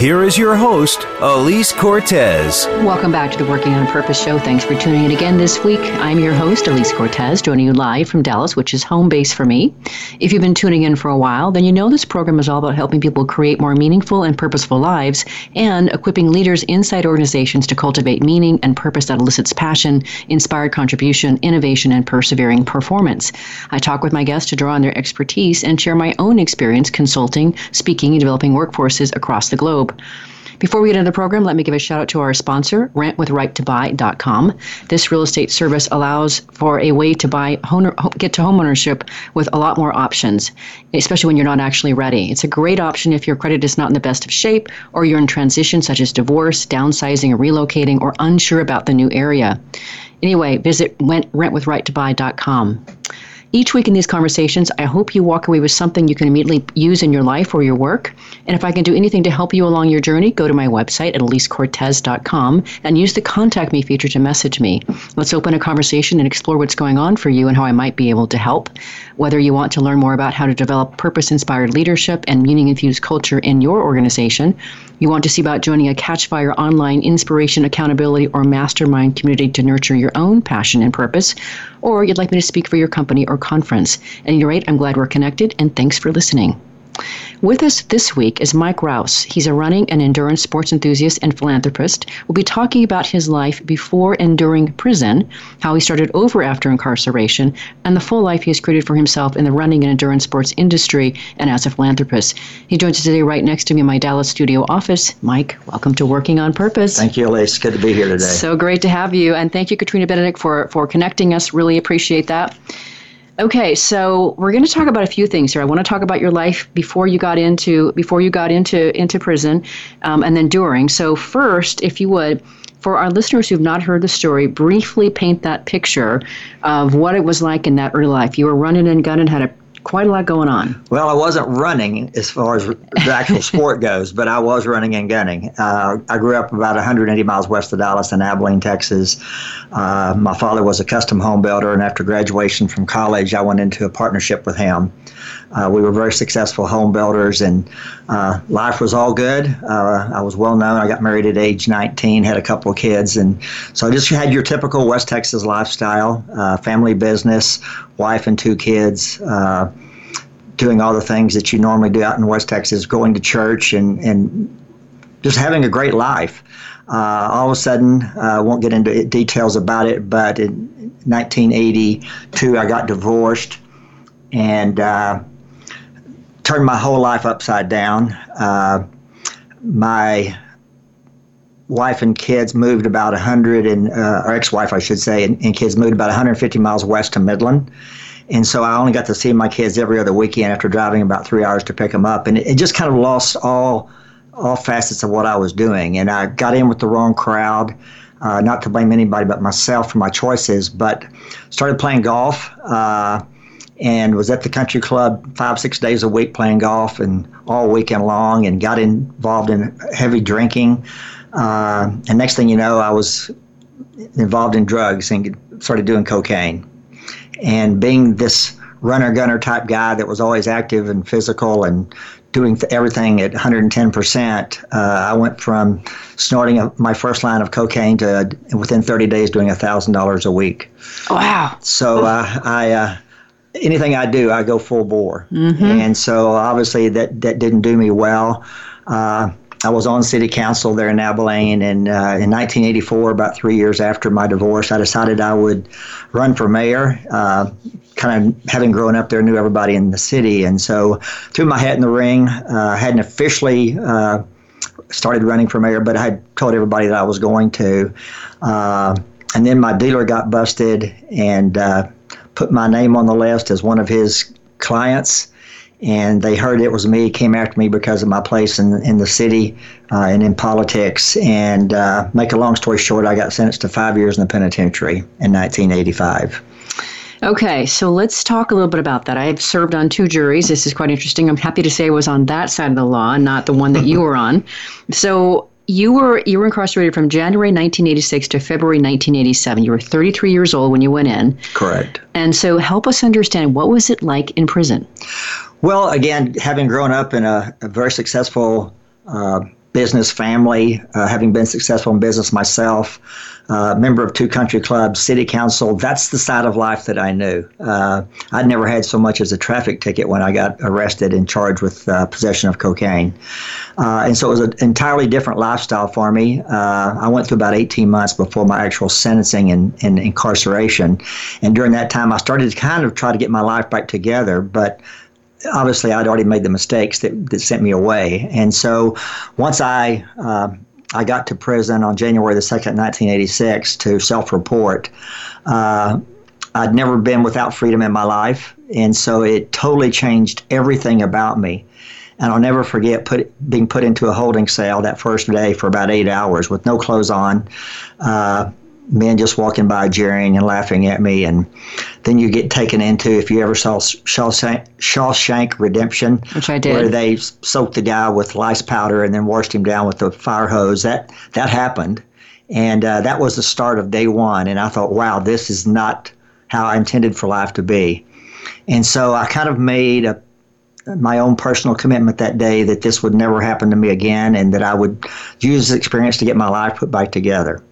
here is your host, Alise Cortez. Welcome back to the Working on Purpose show. Thanks for tuning in again this week. I'm your host, Alise Cortez, joining you live from Dallas, which is home base for me. If you've been tuning in for a while, then you know this program is all about helping people create more meaningful and purposeful lives and equipping leaders inside organizations to cultivate meaning and purpose that elicits passion, inspired contribution, innovation, and persevering performance. I talk with my guests to draw on their expertise and share my own experience consulting, speaking, and developing workforces across the globe. Before we get into the program, let me give a shout out to our sponsor, rentwithrighttobuy.com. This real estate service allows for a way to buy get to homeownership with a lot more options, especially when you're not actually ready. It's a great option if your credit is not in the best of shape or you're in transition such as divorce, downsizing, or relocating or unsure about the new area. Anyway, visit rentwithrighttobuy.com. Each week in these conversations, I hope you walk away with something you can immediately use in your life or your work. And if I can do anything to help you along your journey, go to my website at alisecortez.com and use the contact me feature to message me. Let's open a conversation and explore what's going on for you and how I might be able to help. Whether you want to learn more about how to develop purpose inspired leadership and meaning infused culture in your organization, you want to see about joining a Catchfire online inspiration, accountability, or mastermind community to nurture your own passion and purpose, or you'd like me to speak for your company or conference. At any rate, I'm glad we're connected, and thanks for listening. With us this week is Mike Rouse. He's a running and endurance sports enthusiast and philanthropist. We'll be talking about his life before and during prison, how he started over after incarceration, and the full life he has created for himself in the running and endurance sports industry and as a philanthropist. He joins us today right next to me in my Dallas studio office. Mike, welcome to Working on Purpose. Thank you, Alise. Good to be here today. So great to have you. And thank you, Katrina Benedict, for, for connecting us. Really appreciate that. Okay, so we're going to talk about a few things here. I want to talk about your life before you got into before you got into into prison, um, and then during. So first, if you would, for our listeners who've not heard the story, briefly paint that picture of what it was like in that early life. You were running and gunning, had a quite a lot going on. Well, I wasn't running as far as the actual sport goes, but I was running and gunning. Uh, I grew up about 180 miles west of Dallas in Abilene, Texas. Uh, my father was a custom home builder, and after graduation from college, I went into a partnership with him. Uh, we were very successful home builders, and uh, life was all good. Uh, I was well known. I got married at age 19, had a couple of kids, and so I just had your typical West Texas lifestyle: uh, family business, wife and two kids. Uh, doing all the things that you normally do out in West Texas, going to church and, and just having a great life. Uh, all of a sudden, I uh, won't get into details about it, but in 1982, I got divorced and uh, turned my whole life upside down. Uh, my wife and kids moved about 100 and uh, or ex-wife I should say and, and, kids moved about 150 miles west to Midland. And so I only got to see my kids every other weekend after driving about three hours to pick them up. And it, it just kind of lost all all facets of what I was doing. And I got in with the wrong crowd uh, not to blame anybody but myself for my choices but started playing golf. Uh, and was at the country club five six days a week playing golf and all weekend long and got involved in heavy drinking uh, and next thing you know i was involved in drugs and started doing cocaine and being this runner gunner type guy that was always active and physical and doing everything at 110%. Uh, I went from snorting a, my first line of cocaine to within 30 days doing $1,000 a week. Wow. So uh, I, uh, anything I do, I go full bore. Mm-hmm. And so obviously that, that didn't do me well. Uh, I was on city council there in Abilene, and uh, in 1984, about three years after my divorce, I decided I would run for mayor. Uh, kind of having grown up there, knew everybody in the city, and so threw my hat in the ring. Uh, hadn't officially uh, started running for mayor, but I had told everybody that I was going to. Uh, and then my dealer got busted, and uh, put my name on the list as one of his clients. and they heard it was me, came after me because of my place in, in the city uh, and in politics. And uh, make a long story short, I got sentenced to five years in the penitentiary in 1985. Okay, so let's talk a little bit about that. I have served on two juries. This is quite interesting. I'm happy to say I was on that side of the law, not the one that you were on. So you were you were incarcerated from January 1986 to February 1987. You were 33 years old when you went in. Correct. And so help us understand what was it like in prison? Well, again, having grown up in a, a very successful uh, business family, uh, having been successful in business myself, member of two country clubs, city council. That's the side of life that I knew. Uh, I'd never had so much as a traffic ticket when I got arrested and charged with uh, possession of cocaine. Uh, and so it was an entirely different lifestyle for me. Uh, I went through about 18 months before my actual sentencing and, and incarceration. And during that time, I started to kind of try to get my life back together, but obviously I'd already made the mistakes that, that sent me away. And so once I uh, I got to prison on January the 2nd, 1986 to self report. Uh, I'd never been without freedom in my life, and so it totally changed everything about me. And I'll never forget put, being put into a holding cell that first day for about eight hours with no clothes on, uh, men just walking by jeering and laughing at me. And then you get taken into, if you ever saw Shawshank, Shawshank Redemption, which I did, where they soaked the guy with lice powder and then washed him down with the fire hose. That that happened, and uh, that was the start of day one. And I thought, wow, this is not how I intended for life to be. And so I kind of made a my own personal commitment that day that this would never happen to me again and that I would use this experience to get my life put back together.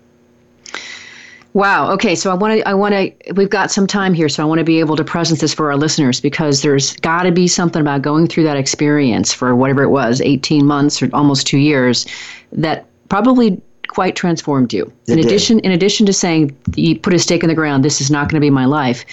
Wow. Okay. So I want to, I want to, we've got some time here. So I want to be able to present this for our listeners because there's got to be something about going through that experience for whatever it was, 18 months or almost two years, that probably quite transformed you. It in did. addition, in addition to saying you put a stake in the ground, this is not going to be my life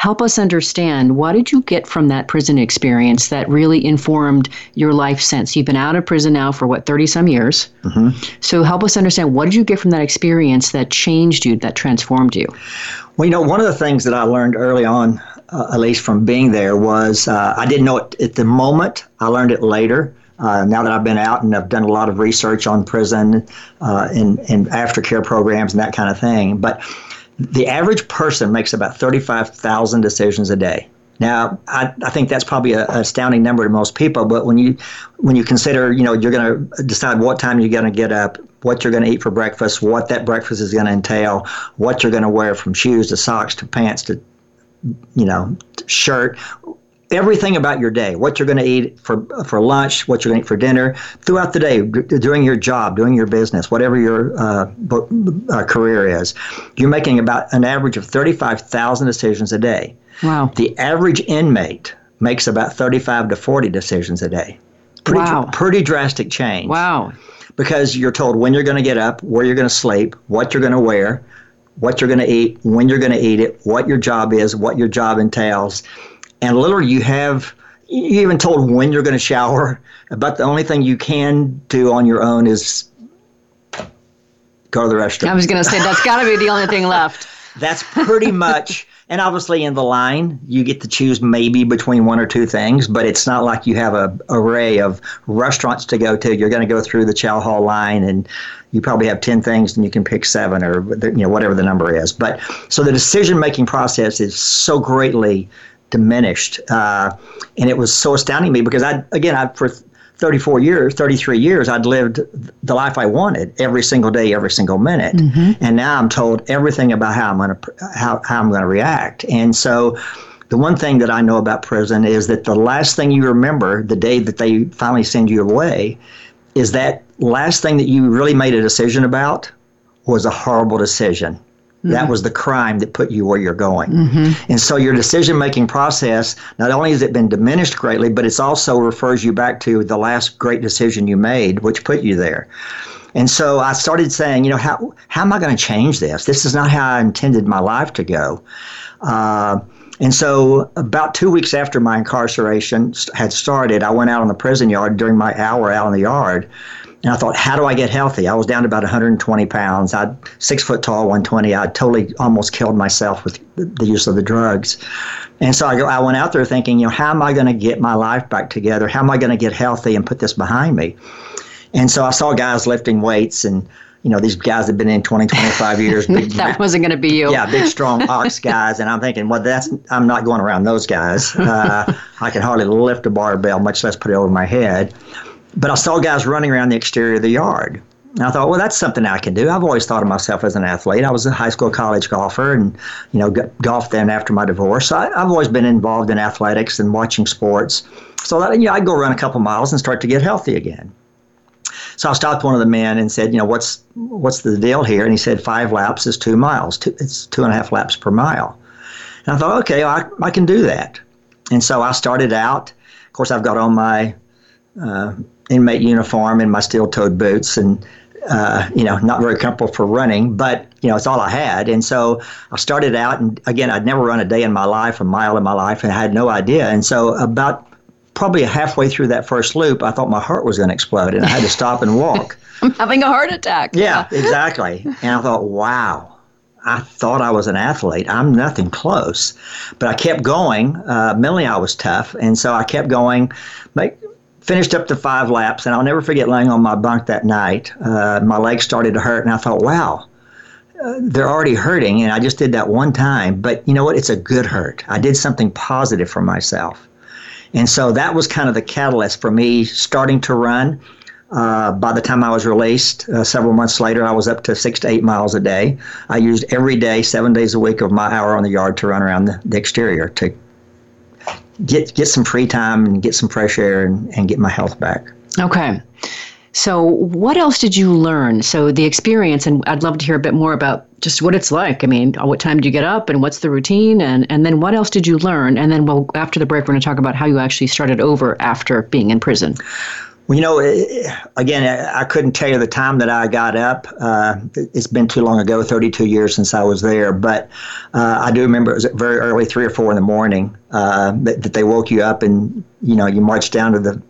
help us understand what did you get from that prison experience that really informed your life since? You've been out of prison now for what 30 some years. Mm-hmm. so help us understand what did you get from that experience that changed you that transformed you? Well you know one of the things that i learned early on uh, at least from being there was uh, i didn't know it at the moment. I learned it later. Uh, now that I've been out and I've done a lot of research on prison uh, and, and aftercare programs and that kind of thing. But the average person makes about 35,000 decisions a day. Now, I, I think that's probably an astounding number to most people, but when you when you consider, you know, you're going to decide what time you're going to get up, what you're going to eat for breakfast, what that breakfast is going to entail, what you're going to wear from shoes to socks to pants to, you know, shirt, everything about your day, what you're going to eat for for lunch, what you're going to eat for dinner, throughout the day, d- doing your job, doing your business, whatever your uh, uh, career is. You're making about an average of 35,000 decisions a day. Wow. The average inmate makes about 35 to 40 decisions a day. Pretty, wow. pretty drastic change. Wow. Because you're told when you're going to get up, where you're going to sleep, what you're going to wear, what you're going to eat, when you're going to eat it, what your job is, what your job entails and literally you have you even told when you're going to shower but the only thing you can do on your own is go to the restroom. I was going to say that's got to be the only thing left. That's pretty much and obviously in the line you get to choose maybe between one or two things but it's not like you have a array of restaurants to go to. You're going to go through the chow hall line and you probably have 10 things and you can pick seven or you know whatever the number is. But so the decision making process is so greatly diminished. Uh, and it was so astounding to me because I, again, I, for 34 years, 33 years, I'd lived the life I wanted every single day, every single minute. Mm-hmm. And now I'm told everything about how I'm going to, how, how I'm going to react. And so, the one thing that I know about prison is that the last thing you remember the day that they finally send you away is that last thing that you really made a decision about was a horrible decision. Mm-hmm. That was the crime that put you where you're going. Mm-hmm. And so your decision making process, not only has it been diminished greatly, but it's also refers you back to the last great decision you made, which put you there. And so I started saying, you know, how, how am I going to change this? This is not how I intended my life to go. Uh, And so, about two weeks after my incarceration had started, I went out on the prison yard during my hour out in the yard. And I thought, how do I get healthy? I was down to about 120 pounds. I'm six foot tall, 120. I totally almost killed myself with the use of the drugs. And so I, go, I went out there thinking, you know, how am I going to get my life back together? How am I going to get healthy and put this behind me? And so I saw guys lifting weights and you know, these guys have been in 20, 25 years. Big, that wasn't going to be you. Yeah, big, strong ox guys. And I'm thinking, well, that's, I'm not going around those guys. Uh, I can hardly lift a barbell, much less put it over my head. But I saw guys running around the exterior of the yard. And I thought, well, that's something I can do. I've always thought of myself as an athlete. I was a high school, college golfer, and you know, golfed then after my divorce. I, have always been involved in athletics and watching sports. So that, I'd go run a couple miles and start to get healthy again. So I stopped one of the men and said, you know, what's what's the deal here? And he said, five laps is two miles. Two, it's two and a half laps per mile. And I thought, okay, I, I can do that. And so I started out. Of course, I've got on my uh, inmate uniform and my steel-toed boots, and uh, you know, not very comfortable for running, but you know, it's all I had. And so I started out, and again, I'd never run a day in my life, a mile in my life, and I had no idea. And so about probably halfway through that first loop, I thought my heart was going to explode and I had to stop and walk. I'm having a heart attack. Yeah, exactly. And I thought, wow, I thought I was an athlete. I'm nothing close. But I kept going. Uh, mentally, I was tough. And so I kept going, make, finished up the five laps. And I'll never forget laying on my bunk that night. Uh, my legs started to hurt. And I thought, wow, uh, they're already hurting. And I just did that one time. But you know what? It's a good hurt. I did something positive for myself. And so that was kind of the catalyst for me starting to run. Uh, by the time I was released, uh, several months later, I was up to six to eight miles a day. I used every day, seven days a week, of my hour on the yard to run around the, the exterior to get get some free time and get some fresh air and, and get my health back. Okay. So, what else did you learn? So, the experience, and I'd love to hear a bit more about just what it's like. I mean, what time do you get up, and what's the routine, and and then what else did you learn? And then, well, after the break, we're going to talk about how you actually started over after being in prison. Well, you know, again, I couldn't tell you the time that I got up. Uh, it's been too long ago, 32 years since I was there. But uh, I do remember it was very early, three or four in the morning, uh, that, that, they woke you up and, you know, you marched down to the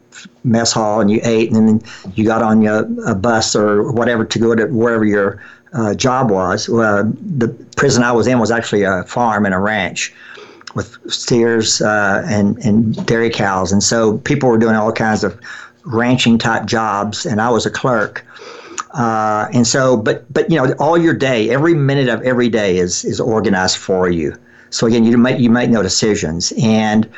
mess hall and you ate, and then you got on your, a bus or whatever to go to wherever your uh, job was. The prison I was in was actually a farm and a ranch with steers uh, and, and dairy cows. And so people were doing all kinds of ranching type jobs, and I was a clerk. Uh, and so, but but you know, all your day, every minute of every day is is organized for you. So again, you make you make no decisions, and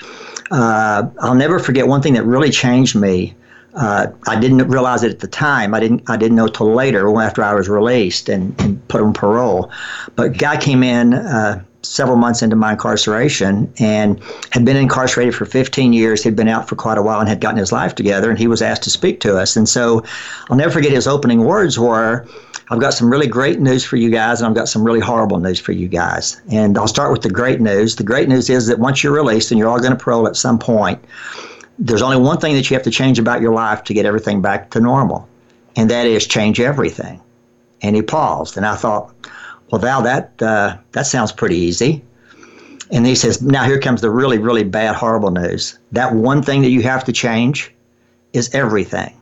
uh, I'll never forget one thing that really changed me. Uh, I didn't realize it at the time. I didn't. I didn't know till later, after I was released and, and put on parole. But guy came in uh, several months into my incarceration and had been incarcerated for 15 years. He'd been out for quite a while and had gotten his life together. And he was asked to speak to us. And so, I'll never forget his opening words were, I've got some really great news for you guys, and I've got some really horrible news for you guys. And I'll start with the great news. The great news is that once you're released, and you're all going to parole at some point, there's only one thing that you have to change about your life to get everything back to normal, and that is change everything. And he paused, and I thought, well, Val, that uh, that sounds pretty easy. And he says, now here comes the really, really bad, horrible news. That one thing that you have to change is everything.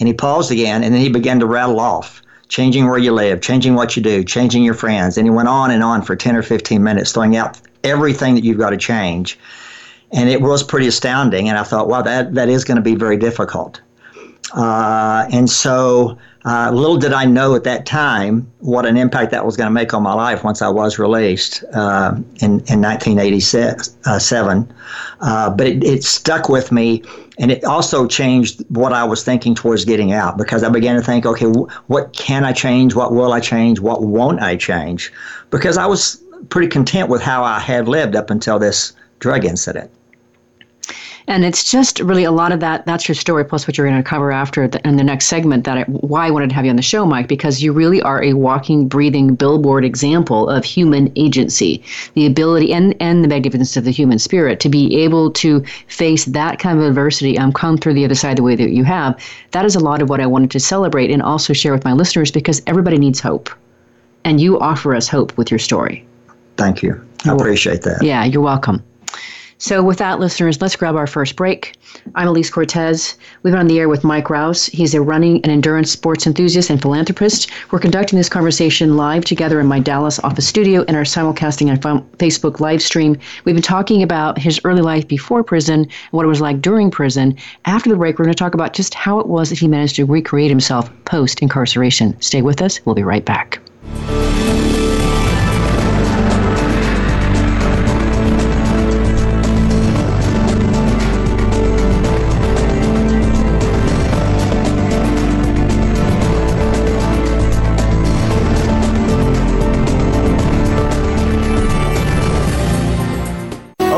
And he paused again, and then he began to rattle off changing where you live, changing what you do, changing your friends. And he went on and on for 10 or 15 minutes, throwing out everything that you've got to change. And it was pretty astounding. And I thought, wow, that, that is going to be very difficult. Uh, and so uh, little did I know at that time what an impact that was going to make on my life once I was released uh, in, in 1987. Uh, but it, it, stuck with me, and it also changed what I was thinking towards getting out because I began to think, okay, what can I change? What will I change? What won't I change? Because I was pretty content with how I had lived up until this drug incident. And it's just really a lot of that. That's your story, plus what you're going to cover after the, in the next segment. That I, why I wanted to have you on the show, Mike, because you really are a walking, breathing billboard example of human agency, the ability and and the magnificence of the human spirit to be able to face that kind of adversity and come through the other side the way that you have. That is a lot of what I wanted to celebrate and also share with my listeners because everybody needs hope, and you offer us hope with your story. Thank you. I appreciate that. Yeah, you're welcome. So, with that, listeners, let's grab our first break. I'm Alise Cortez. We've been on the air with Mike Rouse. He's a running and endurance sports enthusiast and philanthropist. We're conducting this conversation live together in my Dallas office studio and are simulcasting on Facebook live stream. We've been talking about his early life before prison and what it was like during prison. After the break, we're going to talk about just how it was that he managed to recreate himself post incarceration. Stay with us. We'll be right back.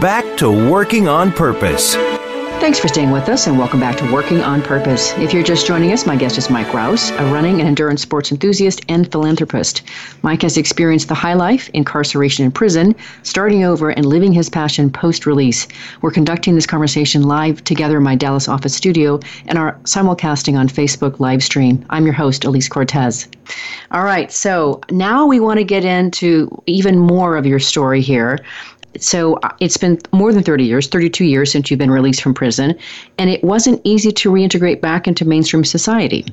back to working on purpose. Thanks for staying with us and welcome back to Working on Purpose. If you're just joining us, my guest is Mike Rouse, a running and endurance sports enthusiast and philanthropist. Mike has experienced the high life, incarceration in prison, starting over, and living his passion post release. We're conducting this conversation live together in my Dallas office studio and are simulcasting on Facebook live stream. I'm your host, Alise Cortez. All right, so now we want to get into even more of your story here so uh, it's been more than 30 years, 32 years since you've been released from prison, and it wasn't easy to reintegrate back into mainstream society.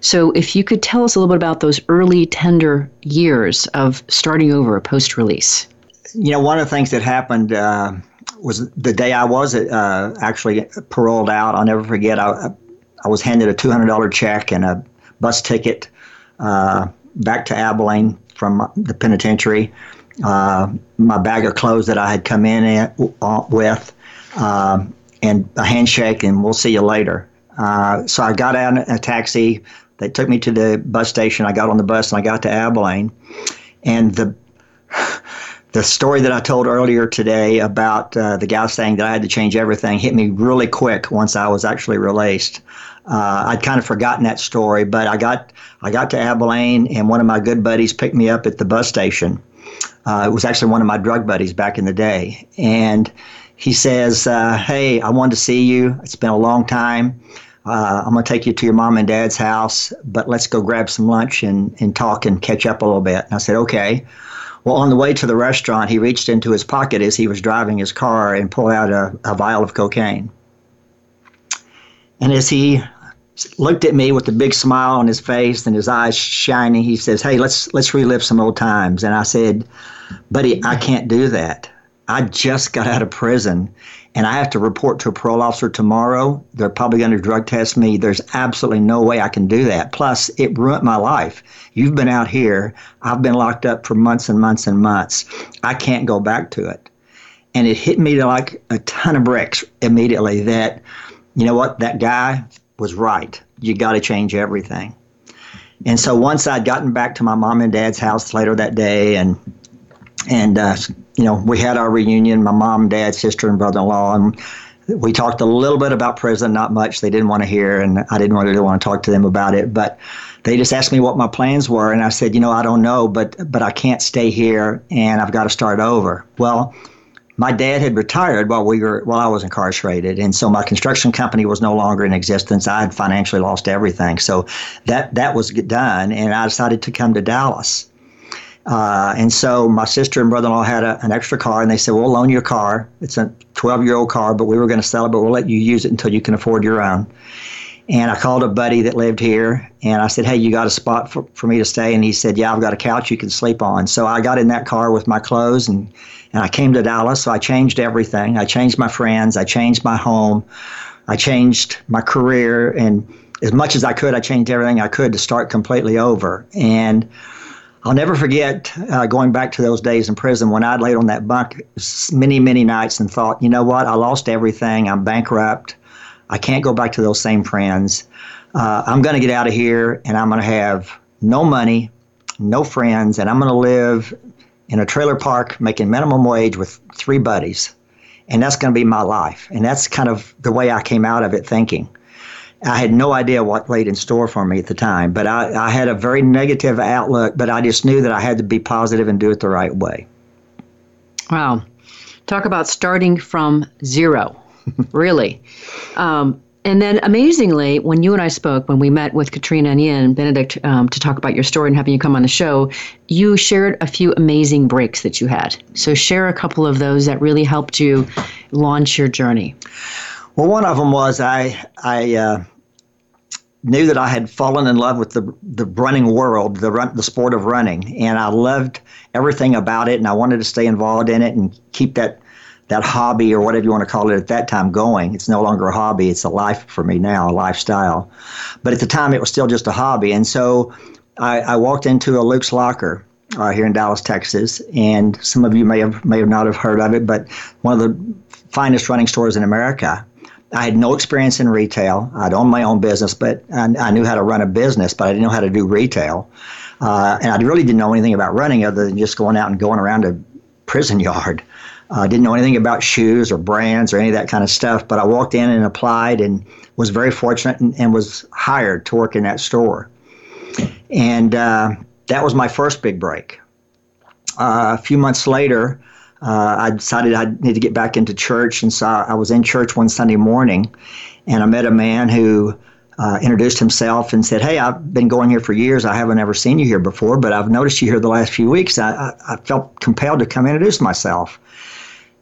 So if you could tell us a little bit about those early tender years of starting over post release. You know, one of the things that happened uh, was the day I was uh, actually paroled out. I'll never forget. I, I was handed a $200 check and a bus ticket uh, back to Abilene from the penitentiary uh, my bag of clothes that I had come in at, uh, with, um, and a handshake, and we'll see you later. Uh, so I got out in a taxi. They took me to the bus station. I got on the bus and I got to Abilene, and the the story that I told earlier today about uh, the guy saying that I had to change everything hit me really quick once I was actually released. Uh, I'd kind of forgotten that story, but I got I got to Abilene, and one of my good buddies picked me up at the bus station, uh, it was actually one of my drug buddies back in the day. And he says, uh, Hey, I wanted to see you. It's been a long time. Uh, I'm going to take you to your mom and dad's house, but let's go grab some lunch and, and talk and catch up a little bit. And I said, Okay. Well, on the way to the restaurant, he reached into his pocket as he was driving his car and pulled out a, a vial of cocaine. And as he looked at me with a big smile on his face and his eyes shining, he says, "Hey, let's let's relive some old times." And I said, buddy, I can't do that. I just got out of prison and I have to report to a parole officer tomorrow. They're probably going to drug test me. There's absolutely no way I can do that. Plus, it ruined my life. You've been out here. I've been locked up for months and months and months. I can't go back to it. And it hit me like a ton of bricks immediately that, you know what, that guy was right. You got to change everything. And so once I'd gotten back to my mom and dad's house later that day and and uh, you know we had our reunion my mom dad sister and brother-in-law and we talked a little bit about prison not much they didn't want to hear and i didn't really want to talk to them about it but they just asked me what my plans were and i said you know i don't know but but i can't stay here and i've got to start over well my dad had retired while we were while I was incarcerated, and so my construction company was no longer in existence. I had financially lost everything, so that that was done, and I decided to come to Dallas. Uh, and so my sister and brother-in-law had a, an extra car, and they said, "We'll loan you a car. It's a 12-year-old car, but we were going to sell it, but we'll let you use it until you can afford your own." And I called a buddy that lived here, and I said, "Hey, you got a spot for, for me to stay?" And he said, "Yeah, I've got a couch you can sleep on." So I got in that car with my clothes, and and I came to Dallas. So I changed everything. I changed my friends. I changed my home. I changed my career, and as much as I could, I changed everything I could to start completely over. And I'll never forget uh, going back to those days in prison when I'd laid on that bunk many, many nights and thought, you know what? I lost everything. I'm bankrupt. I can't go back to those same friends. Uh, I'm going to get out of here and I'm going to have no money, no friends, and I'm going to live in a trailer park making minimum wage with three buddies. And that's going to be my life. And that's kind of the way I came out of it thinking. I had no idea what laid in store for me at the time, but I, I had a very negative outlook, but I just knew that I had to be positive and do it the right way. Wow. Talk about starting from zero, really. Um, and then amazingly, when you and I spoke, when we met with Katrina and Ian Benedict um, to talk about your story and having you come on the show, you shared a few amazing breaks that you had. So share a couple of those that really helped you launch your journey. Well, one of them was I I uh, knew that I had fallen in love with the the running world, the run, the sport of running, and I loved everything about it, and I wanted to stay involved in it and keep that that hobby or whatever you want to call it at that time going. It's no longer a hobby; it's a life for me now, a lifestyle. But at the time, it was still just a hobby, and so I, I walked into a Luke's Locker. Uh, here in Dallas, Texas, and some of you may have may have not have heard of it, but one of the finest running stores in America. I had no experience in retail. I'd owned my own business, but I, I, knew how to run a business, but I didn't know how to do retail. Uh, and I really didn't know anything about running other than just going out and going around a prison yard. I uh, didn't know anything about shoes or brands or any of that kind of stuff, but I walked in and applied and was very fortunate and, and was hired to work in that store. And uh, that was my first big break. Uh, a few months later, uh, I decided I need to get back into church, and so I was in church one Sunday morning, and I met a man who uh, introduced himself and said, "Hey, I've been going here for years. I haven't ever seen you here before, but I've noticed you here the last few weeks. I, I, I felt compelled to come introduce myself."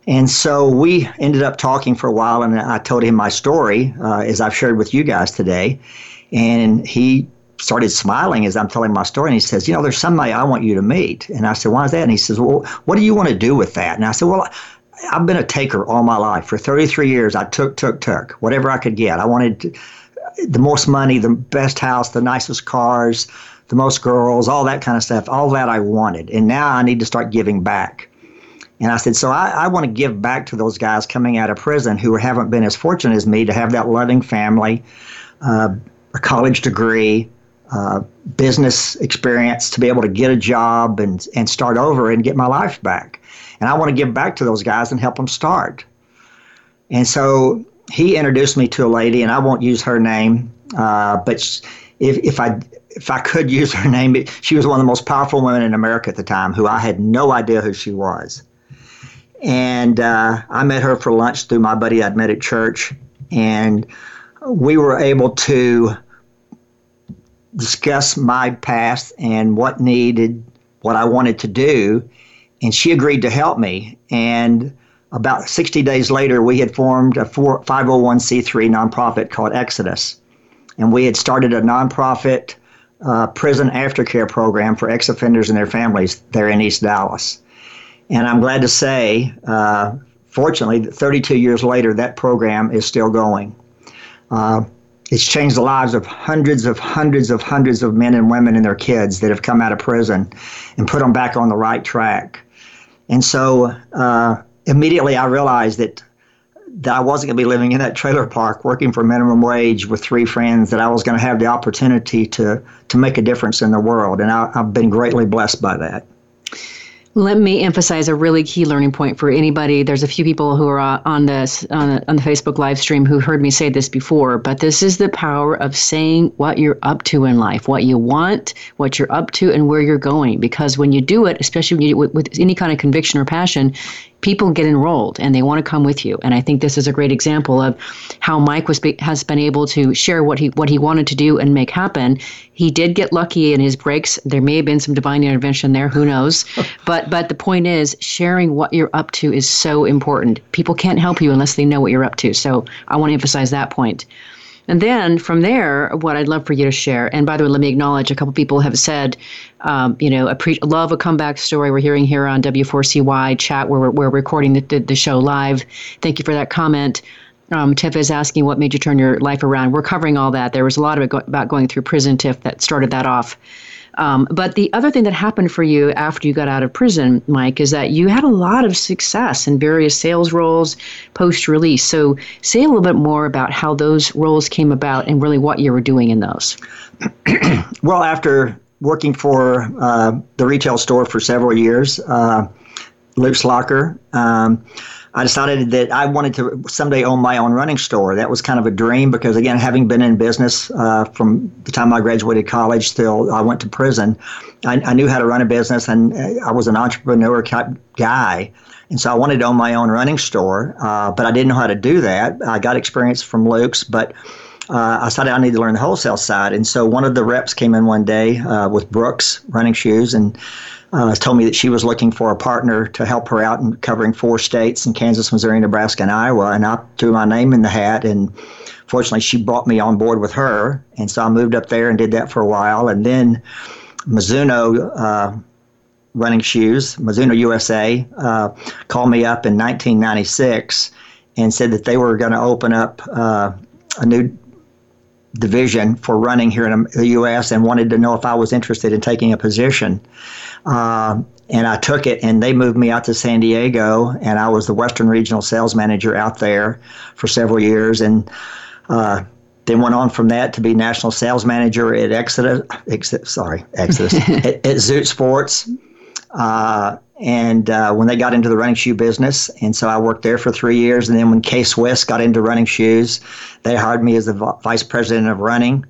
And so we ended up talking for a while, and I told him my story, uh, as I've shared with you guys today. And he started smiling as I'm telling my story. And he says, You know, there's somebody I want you to meet. And I said, Why is that? And he says, Well, what do you want to do with that? And I said, Well, I've been a taker all my life. For 33 years, I took, took, took, whatever I could get. I wanted the most money, the best house, the nicest cars, the most girls, all that kind of stuff. All that I wanted. And now I need to start giving back. And I said, so I, I want to give back to those guys coming out of prison who haven't been as fortunate as me to have that loving family, uh, a college degree, uh, business experience to be able to get a job and, and start over and get my life back. And I want to give back to those guys and help them start. And so he introduced me to a lady, and I won't use her name, uh, but if, if I if I could use her name, she was one of the most powerful women in America at the time, who I had no idea who she was. And uh, I met her for lunch through my buddy I'd met at church, and we were able to discuss my past and what needed, what I wanted to do. And she agreed to help me. And about 60 days later, we had formed a 501c3 nonprofit called Exodus. And we had started a nonprofit uh, prison aftercare program for ex offenders and their families there in East Dallas. And I'm glad to say, uh, fortunately, 32 years later, that program is still going. Uh, it's changed the lives of hundreds of hundreds of hundreds of men and women and their kids that have come out of prison and put them back on the right track. And so uh, immediately I realized that that I wasn't going to be living in that trailer park working for minimum wage with three friends, that I was going to have the opportunity to, to make a difference in the world. And I, I've been greatly blessed by that. Let me emphasize a really key learning point for anybody. There's a few people who are uh, on this on the, on the Facebook live stream who heard me say this before, but this is the power of saying what you're up to in life, what you want, what you're up to, and where you're going. Because when you do it, especially you, with, with any kind of conviction or passion, people get enrolled and they want to come with you. And I think this is a great example of how Mike was has been able to share what he what he wanted to do and make happen. He did get lucky in his breaks. There may have been some divine intervention there, who knows? but but the point is sharing what you're up to is so important. People can't help you unless they know what you're up to. So I want to emphasize that point. And then from there, what I'd love for you to share, and by the way, let me acknowledge a couple people have said, um, you know, pre- love a comeback story. We're hearing here on W4CY chat where we're, we're recording the, the, the show live. Thank you for that comment. Um, Tiff is asking what made you turn your life around. We're covering all that. There was a lot of it go- about going through prison, Tiff, that started that off. Um, but the other thing that happened for you after you got out of prison, Mike, is that you had a lot of success in various sales roles post release. So, say a little bit more about how those roles came about and really what you were doing in those. well, after working for uh, the retail store for several years, uh, Luke's Locker. Um, I decided that I wanted to someday own my own running store. That was kind of a dream because, again, having been in business uh, from the time I graduated college till I went to prison, I, I, knew how to run a business and I was an entrepreneur type guy. And so I wanted to own my own running store, uh, but I didn't know how to do that. I got experience from Luke's, but uh, I decided I needed to learn the wholesale side. And so one of the reps came in one day uh, with Brooks running shoes and uh, told me that she was looking for a partner to help her out in covering four states in Kansas, Missouri, Nebraska, and Iowa. And I threw my name in the hat. And fortunately, she brought me on board with her. And so I moved up there and did that for a while. And then Mizuno uh, Running Shoes, Mizuno USA, uh, called me up in 1996 and said that they were going to open up uh, a new division for running here in the U.S. and wanted to know if I was interested in taking a position. Uh, and I took it, and they moved me out to San Diego, and I was the Western Regional Sales Manager out there for several years, and uh, then went on from that to be National Sales Manager at Exodus. Ex- sorry, Exodus at, at Zoot Sports. Uh, and uh, when they got into the running shoe business, and so I worked there for three years. And then when K Swiss got into running shoes, they hired me as the vice president of running.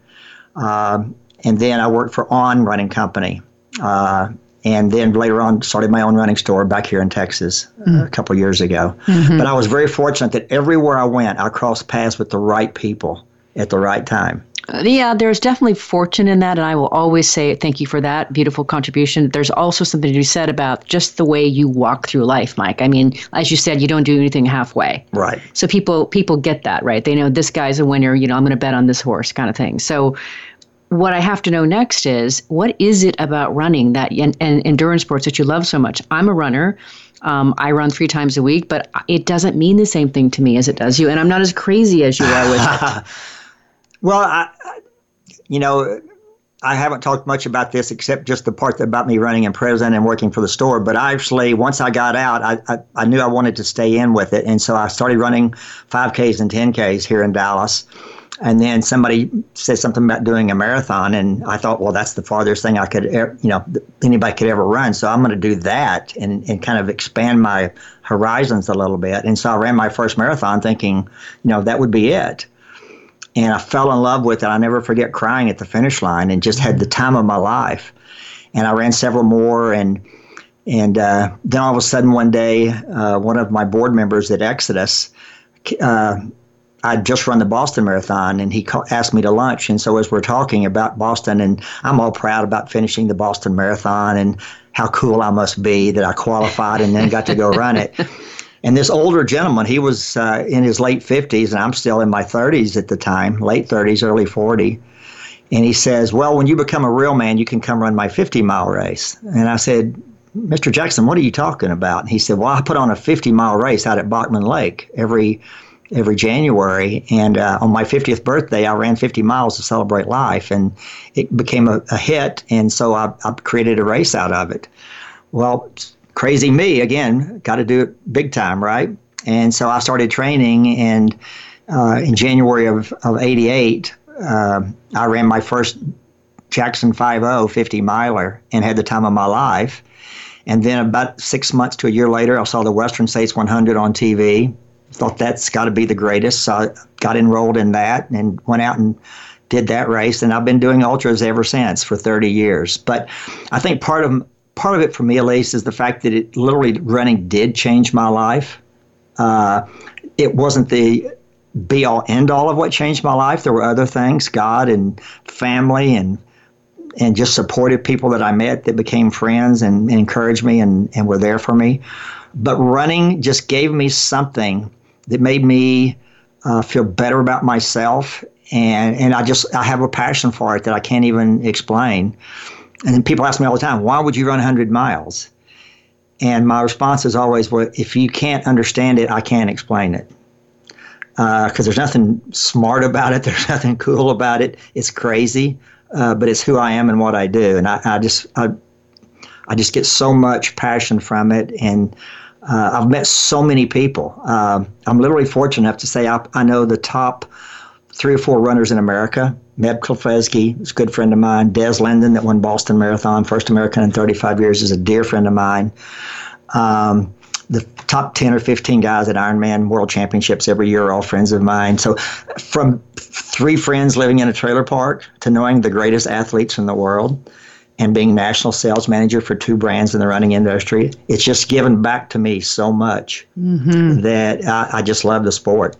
Um, and then I worked for On Running Company. Uh, and then later on started my own running store back here in Texas mm-hmm. a couple years ago. Mm-hmm. But I was very fortunate that everywhere I went, I crossed paths with the right people at the right time. Uh, yeah, there's definitely fortune in that, and I will always say thank you for that beautiful contribution. There's also something to be said about just the way you walk through life, Mike. I mean, as you said, you don't do anything halfway. Right. So people people get that, right? They know this guy's a winner. You know, I'm going to bet on this horse, kind of thing. So what I have to know next is what is it about running that and, and endurance sports that you love so much? I'm a runner. Um, I run three times a week, but it doesn't mean the same thing to me as it does you, and I'm not as crazy as you are with it. Well, I, you know, I haven't talked much about this except just the part about me running in prison and working for the store. But actually, once I got out, I, I, I knew I wanted to stay in with it. And so I started running 5Ks and 10Ks here in Dallas. And then somebody said something about doing a marathon, and I thought, well, that's the farthest thing I could, you know, anybody could ever run. So I'm going to do that and, and kind of expand my horizons a little bit. And so I ran my first marathon thinking, you know, that would be it and I fell in love with it. I never forget crying at the finish line and just had the time of my life. And I ran several more, and and uh, then all of a sudden one day, uh, one of my board members at Exodus. Uh, I'd just run the Boston Marathon, and he asked me to lunch. And so, as we're talking about Boston, and I'm all proud about finishing the Boston Marathon and how cool I must be that I qualified and then got to go run it. And this older gentleman, he was uh, in his late 50s, and I'm still in my 30s at the time, late 30s, early 40. And he says, Well, when you become a real man, you can come run my 50 mile race. And I said, Mr. Jackson, what are you talking about? And he said, Well, I put on a 50 mile race out at Bachman Lake every every January. And uh, on my 50th birthday, I ran 50 miles to celebrate life, and it became a, a hit. And so I, I, created a race out of it. Well, crazy me again, got to do it big time, right? And so I started training, and uh, in January of, of 88, uh, I ran my first Jackson 5 50 miler and had the time of my life. And then about six months to a year later, I saw the Western States 100 on TV. Thought that's got to be the greatest. So I got enrolled in that and went out and did that race. And I've been doing ultras ever since for 30 years. But I think part of part of it for me, at least, is the fact that it literally running did change my life. Uh, it wasn't the be all end all of what changed my life. There were other things, God and family and and just supportive people that I met that became friends and, and encouraged me and, and were there for me. But running just gave me something that made me uh, feel better about myself and and I just I have a passion for it that I can't even explain. And people ask me all the time, why would you run 100 miles? And my response is always, well, if you can't understand it, I can't explain it. because uh, there's nothing smart about it. There's nothing cool about it. It's crazy, uh, but it's who I am and what I do, and I, I just I, I just get so much passion from it, and uh, I've met so many people. Um, I'm literally fortunate enough to say I, I know the top three or four runners in America. Meb Keflezighi is a good friend of mine. Des Linden, that won Boston Marathon, first American in 35 years, is a dear friend of mine. Um, the top 10 or 15 guys at Ironman World Championships every year are all friends of mine. So, from three friends living in a trailer park to knowing the greatest athletes in the world and being national sales manager for two brands in the running industry, it's just given back to me so much mm-hmm. that I, I just love the sport.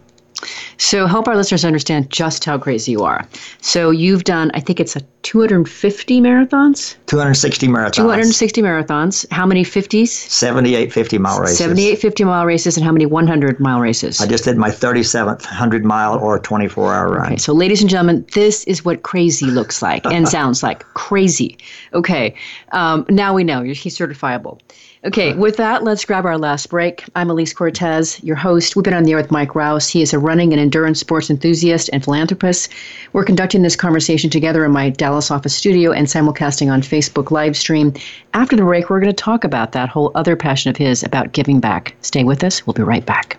So, help our listeners understand just how crazy you are. So, you've done, I think it's a 250 marathons? 260 marathons. 260 marathons. How many 50s? 78 50 mile races. 78 50 mile races, and how many 100 mile races? I just did my 37th 100 mile or 24 hour run. Okay, so, ladies and gentlemen, this is what crazy looks like and sounds like. Crazy. Okay, um, now we know. He's certifiable. Okay, uh, with that, let's grab our last break. I'm Alise Cortez, your host. We've been on the air with Mike Rouse. He is a running and endurance sports enthusiast and philanthropist. We're conducting this conversation together in my Dallas office studio and simulcasting on Facebook live stream. After the break, we're going to talk about that whole other passion of his about giving back. Stay with us. We'll be right back.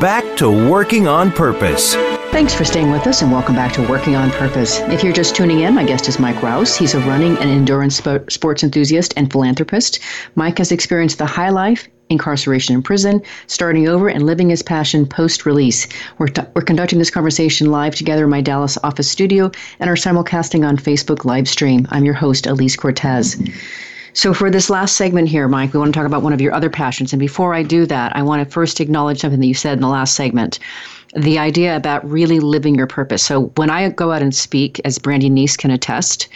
back to Working on Purpose. Thanks for staying with us and welcome back to Working on Purpose. If you're just tuning in, my guest is Mike Rouse. He's a running and endurance sports enthusiast and philanthropist. Mike has experienced the high life, incarceration in prison, starting over, and living his passion post release. We're, t- we're conducting this conversation live together in my Dallas office studio and are simulcasting on Facebook live stream. I'm your host, Alise Cortez. So, for this last segment here, Mike, we want to talk about one of your other passions. And before I do that, I want to first acknowledge something that you said in the last segment the idea about really living your purpose. So when I go out and speak, as Brandy Neese can attest,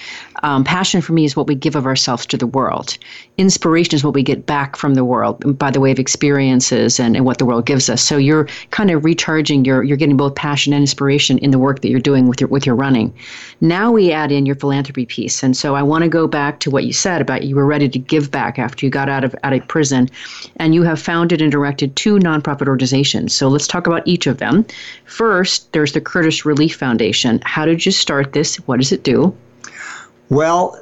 um, passion for me is what we give of ourselves to the world. Inspiration is what we get back from the world by the way of experiences and, and what the world gives us. So you're kind of recharging your, you're getting both passion and inspiration in the work that you're doing with your, with your running. Now we add in your philanthropy piece. And so I want to go back to what you said about you were ready to give back after you got out of, out of prison and you have founded and directed two nonprofit organizations. So let's talk about each of them. First, there's the Kurdish Relief Foundation. How did you start this? What does it do? Well,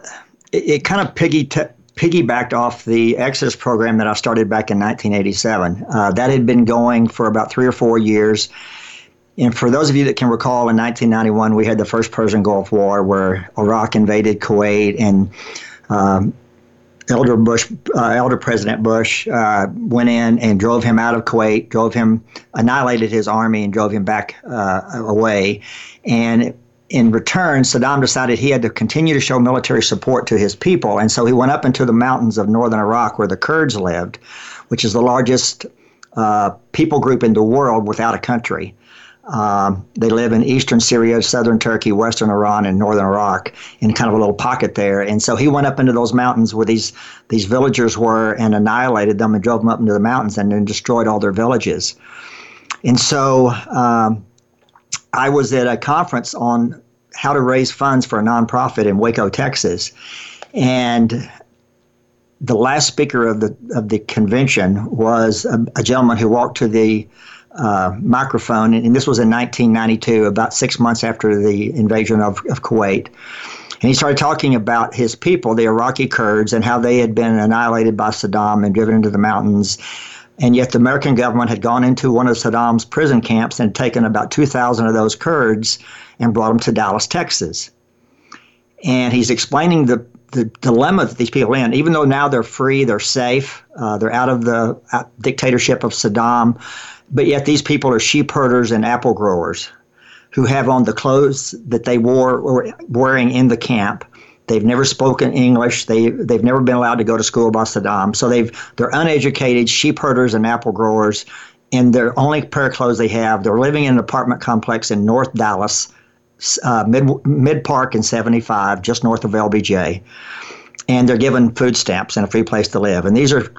it, it kind of piggy t- piggybacked off the Exodus program that I started back in 1987. Uh, that had been going for about three or four years. And for those of you that can recall, in 1991, we had the first Persian Gulf War where Iraq invaded Kuwait and um, elder Bush, uh, elder President Bush, uh, went in and drove him out of Kuwait, drove him, annihilated his army, and drove him back uh, away. And in return, Saddam decided he had to continue to show military support to his people, and so he went up into the mountains of northern Iraq, where the Kurds lived, which is the largest uh, people group in the world without a country. Um, they live in eastern Syria, southern Turkey, western Iran, and northern Iraq, in kind of a little pocket there. And so he went up into those mountains where these these villagers were and annihilated them and drove them up into the mountains and then destroyed all their villages. And so um, I was at a conference on how to raise funds for a nonprofit in Waco, Texas, and the last speaker of the of the convention was a, a gentleman who walked to the uh, microphone, and this was in 1992, about six months after the invasion of, of Kuwait. And he started talking about his people, the Iraqi Kurds, and how they had been annihilated by Saddam and driven into the mountains. And yet, the American government had gone into one of Saddam's prison camps and taken about 2,000 of those Kurds and brought them to Dallas, Texas. And he's explaining the, the dilemma that these people are in. Even though now they're free, they're safe, uh, they're out of the dictatorship of Saddam, but yet these people are sheep herders and apple growers who have on the clothes that they wore or wearing in the camp. They've never spoken English. They they've never been allowed to go to school by Saddam. So they've they're uneducated sheep herders and apple growers, and their only pair of clothes they have. They're living in an apartment complex in North Dallas, uh, mid mid park in 75, just north of LBJ, and they're given food stamps and a free place to live. And these are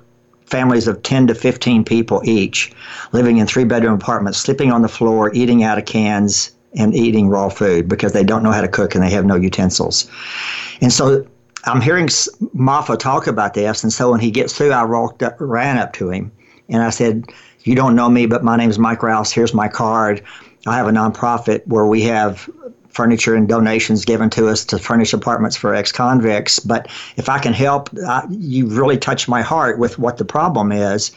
families of 10 to 15 people each, living in three bedroom apartments, sleeping on the floor, eating out of cans, and eating raw food because they don't know how to cook and they have no utensils. And so I'm hearing Maffa talk about this. And so when he gets through, I walked up, ran up to him and I said, You don't know me, but my name is Mike Rouse. Here's my card. I have a nonprofit where we have furniture and donations given to us to furnish apartments for ex-convicts. But if I can help, I, you really touch my heart with what the problem is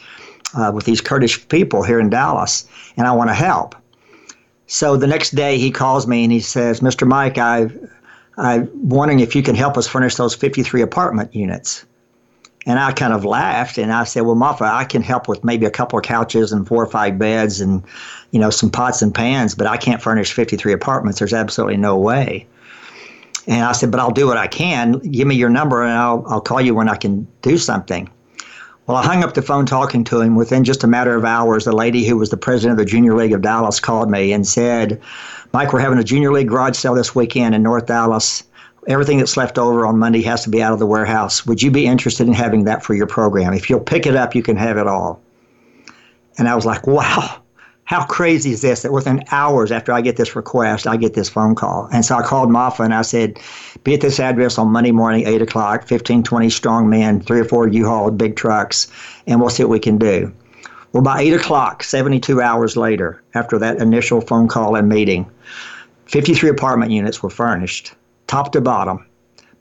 uh, with these Kurdish people here in Dallas, and I want to help. So the next day he calls me and he says, Mr. Mike, I, I'm wondering if you can help us furnish those 53 apartment units. And I kind of laughed and I said, Well, Maffa, I can help with maybe a couple of couches and four or five beds and, you know, some pots and pans, but I can't furnish 53 apartments. There's absolutely no way. And I said, But I'll do what I can. Give me your number and I'll, I'll call you when I can do something. Well, I hung up the phone talking to him. Within just a matter of hours, the lady who was the president of the Junior League of Dallas called me and said, Mike, we're having a Junior League garage sale this weekend in North Dallas. Everything that's left over on Monday has to be out of the warehouse. Would you be interested in having that for your program? If you'll pick it up, you can have it all. And I was like, wow how crazy is this that within hours after I get this request, I get this phone call? And so I called Maffa and I said, be at this address on Monday morning, 8 o'clock, 15, 20 strong men, three or four U-Haul big trucks, and we'll see what we can do. Well, by 8 o'clock, 72 hours later, after that initial phone call and meeting, 53 apartment units were furnished, top to bottom.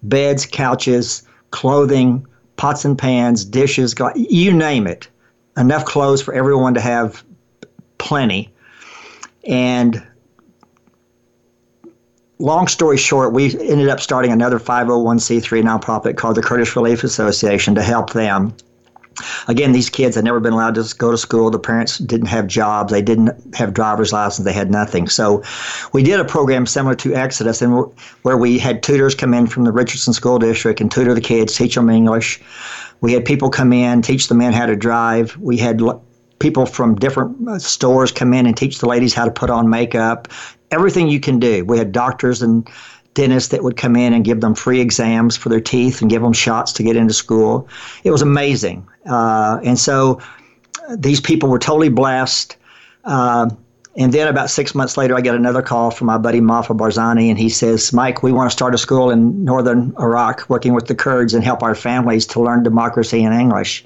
Beds, couches, clothing, pots and pans, dishes, you name it. Enough clothes for everyone to have plenty. And long story short, we ended up starting another 501c3 nonprofit called the Kurdish Relief Association to help them. Again, these kids had never been allowed to go to school. The parents didn't have jobs. They didn't have driver's license. They had nothing. So we did a program similar to Exodus and where we had tutors come in from the Richardson School District and tutor the kids, teach them English. We had people come in, teach the men how to drive. We had people from different uh, stores come in and teach the ladies how to put on makeup. Everything you can do. We had doctors and dentists that would come in and give them free exams for their teeth and give them shots to get into school. It was amazing. Uh, and so uh, these people were totally blessed. Uh, and then about six months later, I get another call from my buddy Maffa Barzani, and he says, Mike, we want to start a school in northern Iraq working with the Kurds and help our families to learn democracy and English.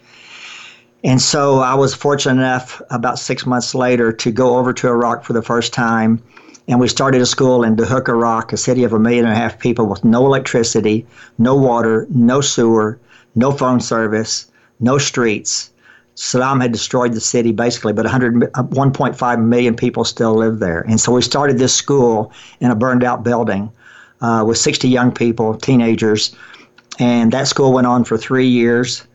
And so I was fortunate enough about six months later to go over to Iraq for the first time. And we started a school in Duhok, Iraq, a city of a million and a half people with no electricity, no water, no sewer, no phone service, no streets. Saddam had destroyed the city basically, but 100, 1.5 million people still live there. And so we started this school in a burned out building uh, with 60 young people, teenagers. And that school went on for three years.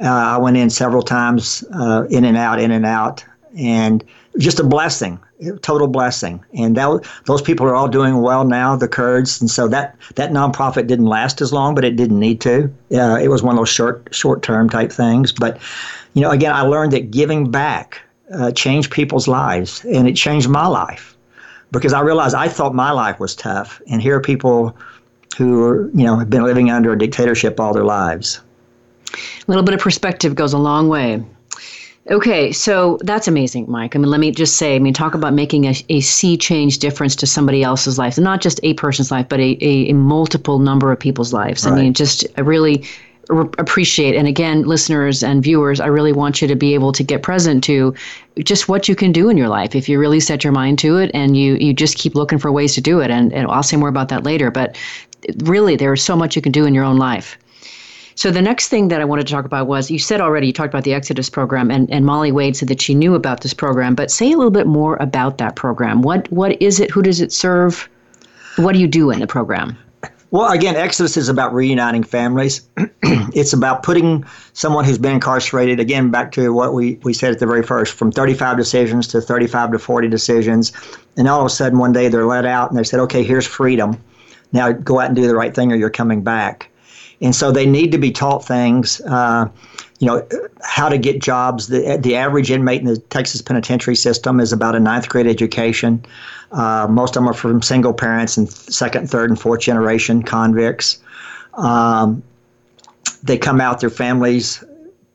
Uh, I went in several times, uh, in and out, in and out, and just a blessing, total blessing. And that, those people are all doing well now, the Kurds, and so that that nonprofit didn't last as long, but it didn't need to. Uh, it was one of those short short term type things. But you know, again, I learned that giving back uh, changed people's lives, and it changed my life because I realized I thought my life was tough, and here are people who are, you know have been living under a dictatorship all their lives. A little bit of perspective goes a long way. Okay, so that's amazing, Mike. I mean, let me just say, I mean, talk about making a, a sea change difference to somebody else's life, not just a person's life, but a, a, a multiple number of people's lives. Right. I mean, just I really appreciate and again listeners and viewers i really want you to be able to get present to just what you can do in your life if you really set your mind to it and you you just keep looking for ways to do it and, and i'll say more about that later but really, there's so much you can do in your own life. So the next thing that I wanted to talk about was you said already you talked about the Exodus program and, and Molly Wade said that she knew about this program, but say a little bit more about that program. What what is it? Who does it serve? What do you do in the program? Well, again, Exodus is about reuniting families. it's about putting someone who's been incarcerated, again, back to what we, we said at the very first, from 35 decisions to 35 to 40 decisions. And all of a sudden, one day they're let out and they said, okay, here's freedom. Now go out and do the right thing or you're coming back. And so they need to be taught things. Uh, you know how to get jobs. The the average inmate in the Texas penitentiary system is about a ninth grade education. Uh, most of them are from single parents and second, third, and fourth generation convicts. Um, they come out, their families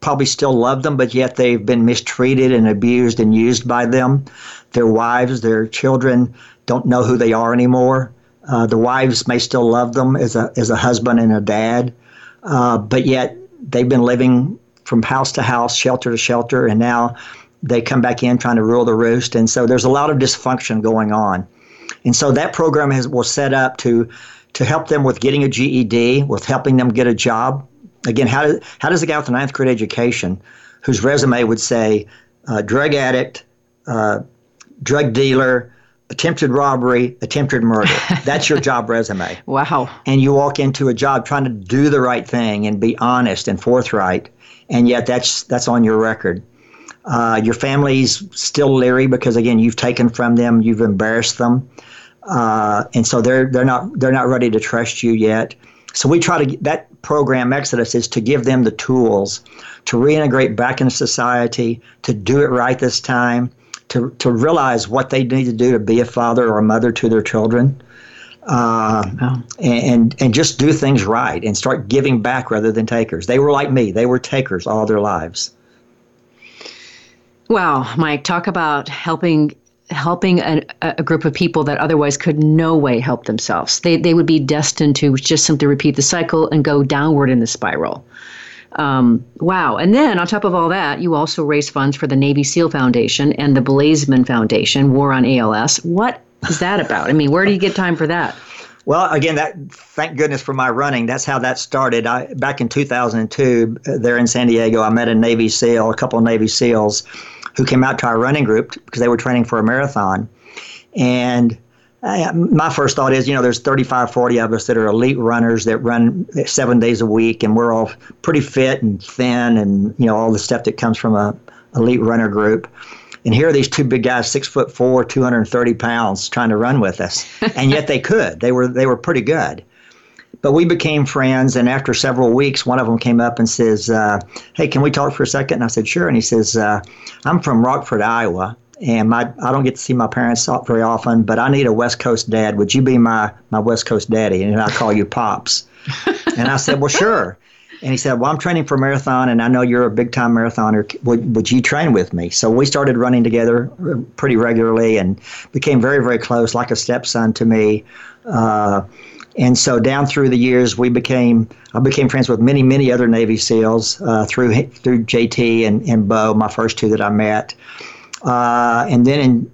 probably still love them, but yet they've been mistreated and abused and used by them. Their wives, their children don't know who they are anymore. Uh, the wives may still love them as a as a husband and a dad, uh, but yet they've been living from house to house, shelter to shelter, and now they come back in trying to rule the roost. And so there's a lot of dysfunction going on. And so that program has, was set up to to help them with getting a GED, with helping them get a job. Again, how, how does a guy with a ninth grade education, whose resume would say uh, drug addict, uh, drug dealer, attempted robbery, attempted murder. That's your job resume. Wow. And you walk into a job trying to do the right thing and be honest and forthright and yet that's that's on your record. Uh, your family's still leery because again you've taken from them, you've embarrassed them, uh, and so they're they're not they're not ready to trust you yet. So we try to that program Exodus is to give them the tools to reintegrate back into society, to do it right this time, to to realize what they need to do to be a father or a mother to their children uh, wow. and and just do things right and start giving back rather than takers. They were like me; they were takers all their lives. Wow, Mike, talk about helping helping a, a, group of people that otherwise could no way help themselves. They, they would be destined to just simply repeat the cycle and go downward in the spiral. Um, wow. And then on top of all that, you also raise funds for the Navy SEAL Foundation and the Blazeman Foundation, War on ALS. What is that about? I mean, where do you get time for that? Well, again, that thank goodness for my running. That's how that started. I back in 2002, uh, there in San Diego, I met a Navy SEAL, a couple of Navy SEALs, who came out to our running group because they were training for a marathon. And uh, my first thought is, you know, there's 35, 40 of us that are elite runners that run seven days a week, and we're all pretty fit and thin, and you know all the stuff that comes from a elite runner group. And here are these two big guys, six foot four, 230 pounds, trying to run with us. And yet they could. They were they were pretty good. But we became friends, and after several weeks, one of them came up and says, uh, "Hey, can we talk for a second? And I said, "Sure." And he says, uh, "I'm from Rockford, Iowa, and my I don't get to see my parents very often, but I need a West Coast dad. Would you be my my West Coast daddy? And I call you pops." and I said, "Well, sure." And he said, Well, I'm training for marathon, and I know you're a big time marathoner. Would, would you train with me? So we started running together uh, pretty regularly and became very, very close, like a stepson to me. Uh, and so down through the years, we became I became friends with many, many other Navy SEALs uh, through through JT and, and Bo, my first two that I met. Uh, and then in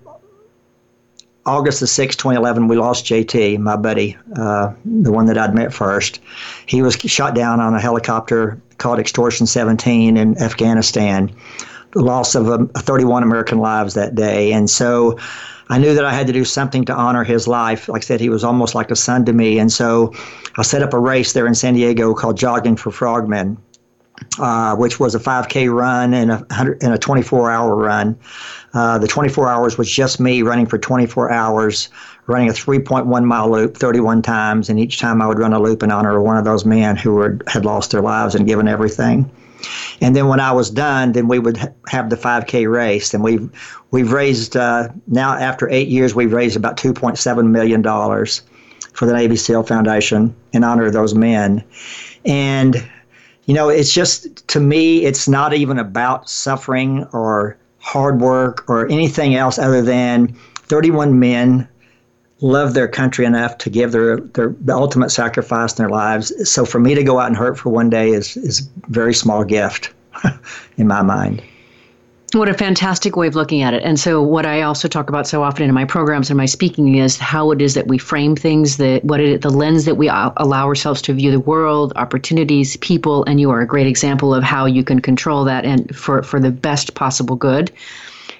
August the 6th, 2011, we lost JT, my buddy, uh, the one that I'd met first. He was shot down on a helicopter called Extortion 17 in Afghanistan. The loss of um, 31 American lives that day. And so I knew that I had to do something to honor his life. Like I said, he was almost like a son to me. And so I set up a race there in San Diego called Jogging for Frogmen. Uh, which was a 5K run and a, and a 24 hour run. Uh, the 24 hours was just me running for 24 hours, running a 3.1 mile loop 31 times, and each time I would run a loop in honor of one of those men who were, had lost their lives and given everything. And then when I was done, then we would have the 5K race, and we've we've raised uh, now after eight years, we've raised about 2.7 million dollars for the Navy SEAL Foundation in honor of those men, and you know, it's just to me, it's not even about suffering or hard work or anything else other than 31 men love their country enough to give their, their the ultimate sacrifice in their lives. So for me to go out and hurt for one day is is a very small gift in my mind. What a fantastic way of looking at it. And so, what I also talk about so often in my programs and my speaking is how it is that we frame things, the what it, the lens that we allow ourselves to view the world, opportunities, people, and you are a great example of how you can control that and for for the best possible good.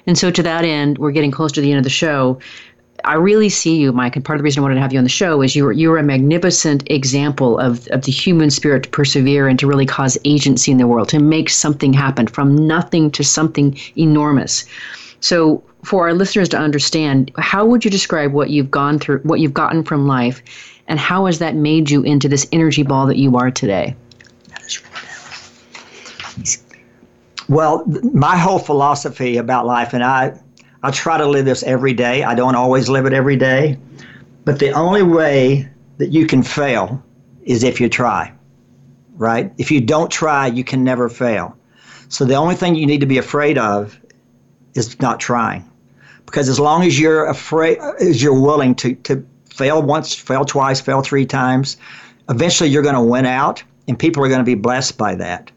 And so, to that end, we're getting close to the end of the show. I really see you, Mike, and part of the reason I wanted to have you on the show is you're you're a magnificent example of, of the human spirit to persevere and to really cause agency in the world, to make something happen from nothing to something enormous. So for our listeners to understand, how would you describe what you've gone through, what you've gotten from life, and how has that made you into this energy ball that you are today? Well, my whole philosophy about life, and I I try to live this every day. I don't always live it every day. But the only way that you can fail is if you try, right? If you don't try, you can never fail. So the only thing you need to be afraid of is not trying. Because as long as you're afraid, as you're willing to, to fail once, fail twice, fail three times, eventually you're going to win out and people are going to be blessed by that.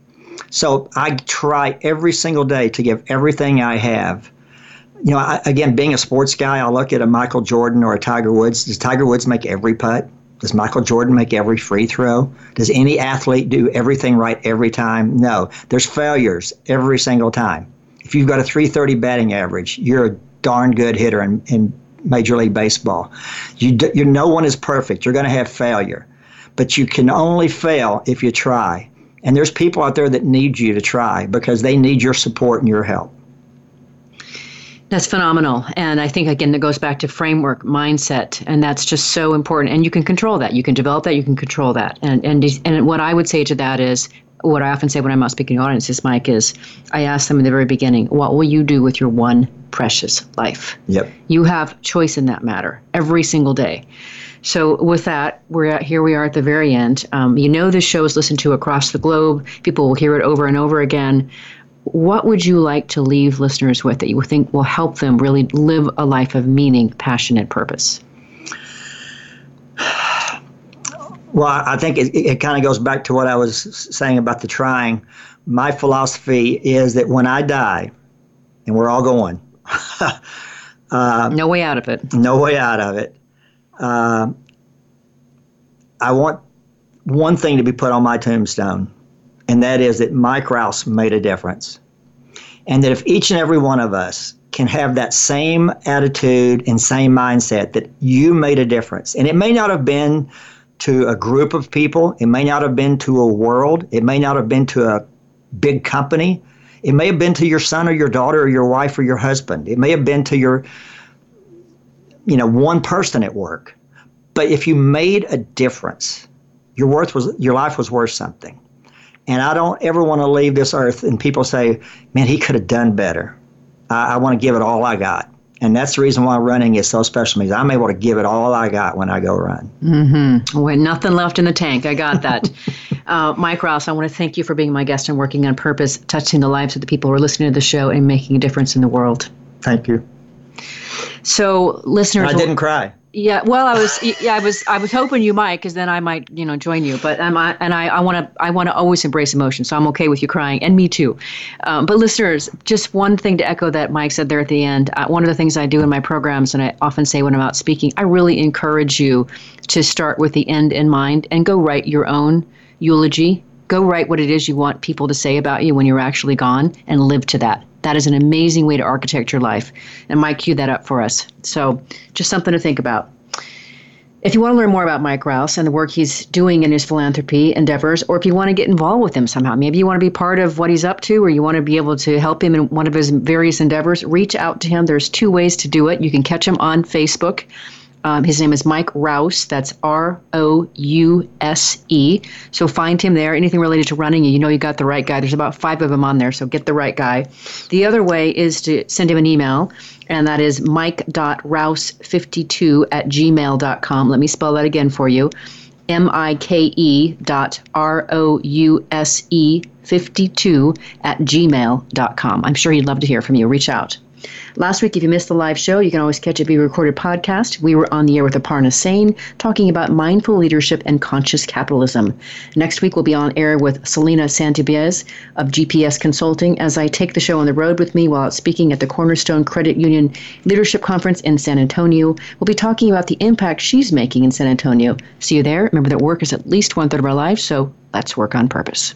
So I try every single day to give everything I have you know, I, again, being a sports guy, I look at a Michael Jordan or a Tiger Woods. Does Tiger Woods make every putt? Does Michael Jordan make every free throw? Does any athlete do everything right every time? No. There's failures every single time. If you've got a 330 batting average, you're a darn good hitter in, in Major League Baseball. You, you, no one is perfect. You're going to have failure. But you can only fail if you try. And there's people out there that need you to try because they need your support and your help. That's phenomenal. And I think, again, that goes back to framework, mindset, and that's just so important. And you can control that. You can develop that. You can control that. And, and, and what I would say to that is, what I often say when I'm out speaking to audiences, Mike, is I ask them in the very beginning, what will you do with your one precious life? Yep. You have choice in that matter every single day. So with that, we're at, here. We are at the very end. Um, you know, this show is listened to across the globe. People will hear it over and over again what would you like to leave listeners with that you think will help them really live a life of meaning, passion, and purpose? Well, I think it, it kind of goes back to what I was saying about the trying. My philosophy is that when I die, and we're all going, uh, no way out of it. No way out of it. Uh, I want one thing to be put on my tombstone and that is that Mike Rouse made a difference. And that if each and every one of us can have that same attitude and same mindset that you made a difference, and it may not have been to a group of people, it may not have been to a world, it may not have been to a big company, it may have been to your son or your daughter or your wife or your husband, it may have been to your, you know, one person at work. But if you made a difference, your worth was your life was worth something. And I don't ever want to leave this earth and people say, man, he could have done better. I, I want to give it all I got. And that's the reason why running is so special to me. I'm able to give it all I got when I go run. Mm-hmm. With nothing left in the tank. I got that. uh, Mike Ross, I want to thank you for being my guest and working on purpose, touching the lives of the people who are listening to the show and making a difference in the world. Thank you. So, listeners. I didn't cry. Yeah, well, I was, yeah, I was, I was hoping you might, because then I might, you know, join you. But um, I, and I, I want to, I want to always embrace emotion, so I'm okay with you crying, and me too. Um, but listeners, just one thing to echo that Mike said there at the end. Uh, one of the things I do in my programs, and I often say when I'm out speaking, I really encourage you to start with the end in mind and go write your own eulogy. Go write what it is you want people to say about you when you're actually gone, and live to that. That is an amazing way to architect your life. And Mike queued that up for us. So just something to think about. If you want to learn more about Mike Rouse and the work he's doing in his philanthropy endeavors, or if you want to get involved with him somehow, maybe you want to be part of what he's up to, or you want to be able to help him in one of his various endeavors, reach out to him. There's two ways to do it. You can catch him on Facebook um, his name is Mike Rouse. That's R O U S E. So find him there. Anything related to running, you know you got the right guy. There's about five of them on there, so get the right guy. The other way is to send him an email, and that is mike.rouse52 at gmail.com. Let me spell that again for you. M-I-K-E dot R-O-U-S-E 52 at gmail.com. I'm sure he'd love to hear from you. Reach out. Last week, if you missed the live show, you can always catch a be recorded podcast. We were on the air with Aparna Sane talking about mindful leadership and conscious capitalism. Next week, we'll be on air with Selena Santibiez of GPS Consulting as I take the show on the road with me while speaking at the Cornerstone Credit Union Leadership Conference in San Antonio. We'll be talking about the impact she's making in San Antonio. See you there. Remember that work is at least one third of our lives, so let's work on purpose.